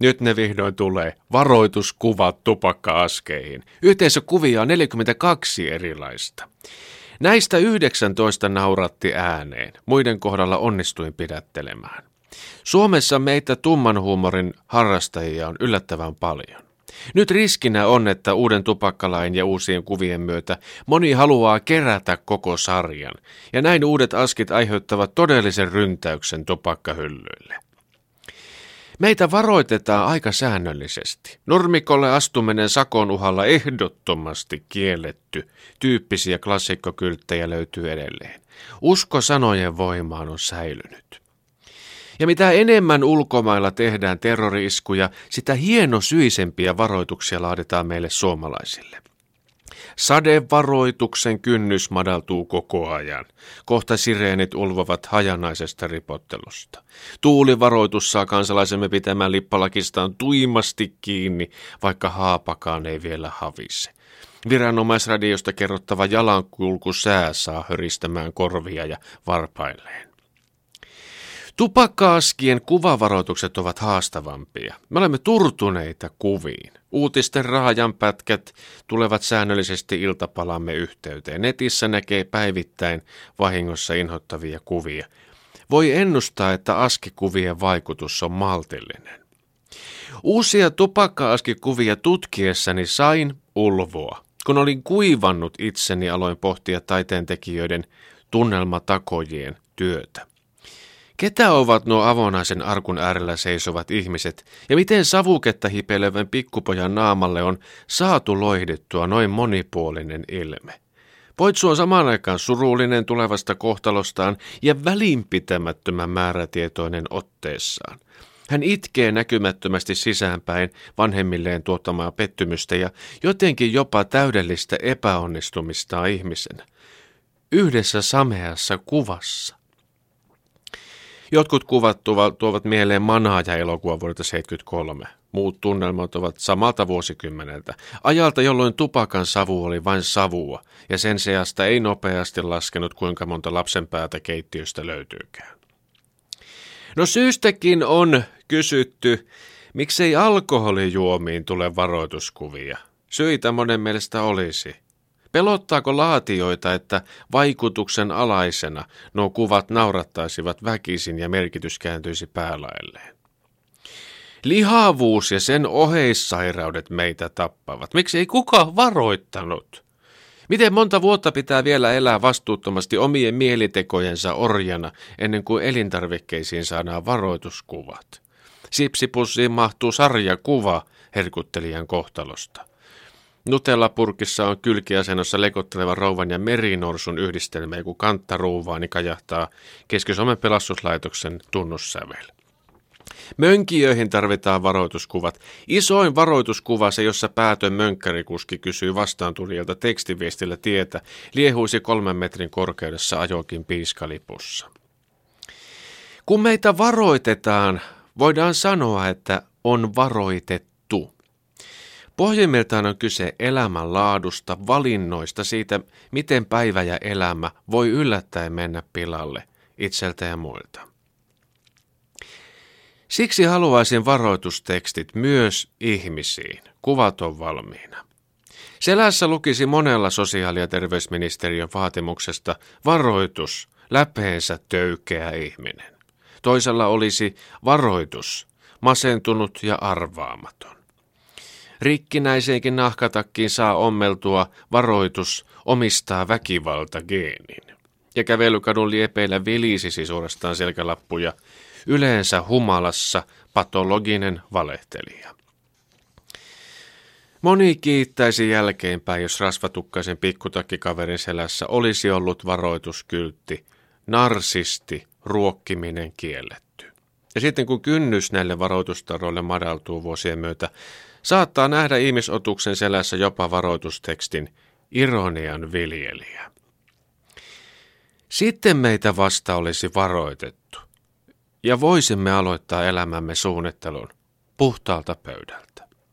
Nyt ne vihdoin tulee. Varoituskuvat tupakka-askeihin. Yhteisökuvia on 42 erilaista. Näistä 19 nauratti ääneen. Muiden kohdalla onnistuin pidättelemään. Suomessa meitä tumman huumorin harrastajia on yllättävän paljon. Nyt riskinä on, että uuden tupakkalain ja uusien kuvien myötä moni haluaa kerätä koko sarjan, ja näin uudet askit aiheuttavat todellisen ryntäyksen tupakkahyllyille. Meitä varoitetaan aika säännöllisesti. Nurmikolle astuminen sakon uhalla ehdottomasti kielletty. Tyyppisiä klassikkokylttejä löytyy edelleen. Usko sanojen voimaan on säilynyt. Ja mitä enemmän ulkomailla tehdään terroriiskuja, sitä hienosyisempiä varoituksia laaditaan meille suomalaisille. Sadevaroituksen kynnys madaltuu koko ajan. Kohta sireenit ulvovat hajanaisesta ripottelusta. Tuulivaroitus saa kansalaisemme pitämään lippalakistaan tuimasti kiinni, vaikka haapakaan ei vielä havise. Viranomaisradiosta kerrottava jalankulku sää saa höristämään korvia ja varpailleen. Tupakkaaskien kuvavaroitukset ovat haastavampia. Me olemme turtuneita kuviin. Uutisten raajanpätkät tulevat säännöllisesti iltapalamme yhteyteen. Netissä näkee päivittäin vahingossa inhottavia kuvia. Voi ennustaa, että askikuvien vaikutus on maltillinen. Uusia tupakka-askikuvia tutkiessani sain ulvoa. Kun olin kuivannut itseni, aloin pohtia taiteentekijöiden tunnelmatakojien työtä. Ketä ovat nuo avonaisen arkun äärellä seisovat ihmiset, ja miten savuketta hipeilevän pikkupojan naamalle on saatu loihdettua noin monipuolinen ilme? Poitsu on samaan aikaan surullinen tulevasta kohtalostaan ja välinpitämättömän määrätietoinen otteessaan. Hän itkee näkymättömästi sisäänpäin vanhemmilleen tuottamaa pettymystä ja jotenkin jopa täydellistä epäonnistumista ihmisenä. Yhdessä sameassa kuvassa. Jotkut kuvat tuovat mieleen manaaja elokuva vuodelta 1973. Muut tunnelmat ovat samalta vuosikymmeneltä, ajalta jolloin tupakan savu oli vain savua, ja sen seasta ei nopeasti laskenut kuinka monta lapsen päätä keittiöstä löytyykään. No syystäkin on kysytty, miksei alkoholijuomiin tule varoituskuvia. Syitä monen mielestä olisi. Pelottaako laatioita, että vaikutuksen alaisena nuo kuvat naurattaisivat väkisin ja merkitys kääntyisi päälailleen? Lihavuus ja sen oheissairaudet meitä tappavat. Miksi ei kukaan varoittanut? Miten monta vuotta pitää vielä elää vastuuttomasti omien mielitekojensa orjana ennen kuin elintarvikkeisiin saadaan varoituskuvat? Sipsipussiin mahtuu sarjakuva herkuttelijan kohtalosta. Nutella-purkissa on kylkiasennossa lekotteleva rouvan ja merinorsun yhdistelmä, kun kanttaruuvaani kajahtaa Keski-Suomen pelastuslaitoksen tunnussävel. Mönkijöihin tarvitaan varoituskuvat. Isoin varoituskuva se, jossa päätön mönkkärikuski kysyy vastaantulijalta tekstiviestillä tietä, liehuisi kolmen metrin korkeudessa ajokin piiskalipussa. Kun meitä varoitetaan, voidaan sanoa, että on varoitettu. Pohjimmiltaan on kyse elämän laadusta, valinnoista, siitä, miten päivä ja elämä voi yllättäen mennä pilalle itseltä ja muilta. Siksi haluaisin varoitustekstit myös ihmisiin. Kuvat on valmiina. Selässä lukisi monella sosiaali- ja terveysministeriön vaatimuksesta varoitus, läpeensä töykeä ihminen. Toisella olisi varoitus, masentunut ja arvaamaton. Rikkinäiseenkin nahkatakkiin saa ommeltua varoitus omistaa väkivalta geenin. Ja kävelykadun liepeillä vilisisi suorastaan selkälappuja, yleensä humalassa patologinen valehtelija. Moni kiittäisi jälkeenpäin, jos rasvatukkaisen pikkutakkikaverin selässä olisi ollut varoituskyltti, narsisti, ruokkiminen kielletty. Ja sitten kun kynnys näille varoitustaroille madaltuu vuosien myötä, saattaa nähdä ihmisotuksen selässä jopa varoitustekstin ironian viljelijä. Sitten meitä vasta olisi varoitettu, ja voisimme aloittaa elämämme suunnittelun puhtaalta pöydältä.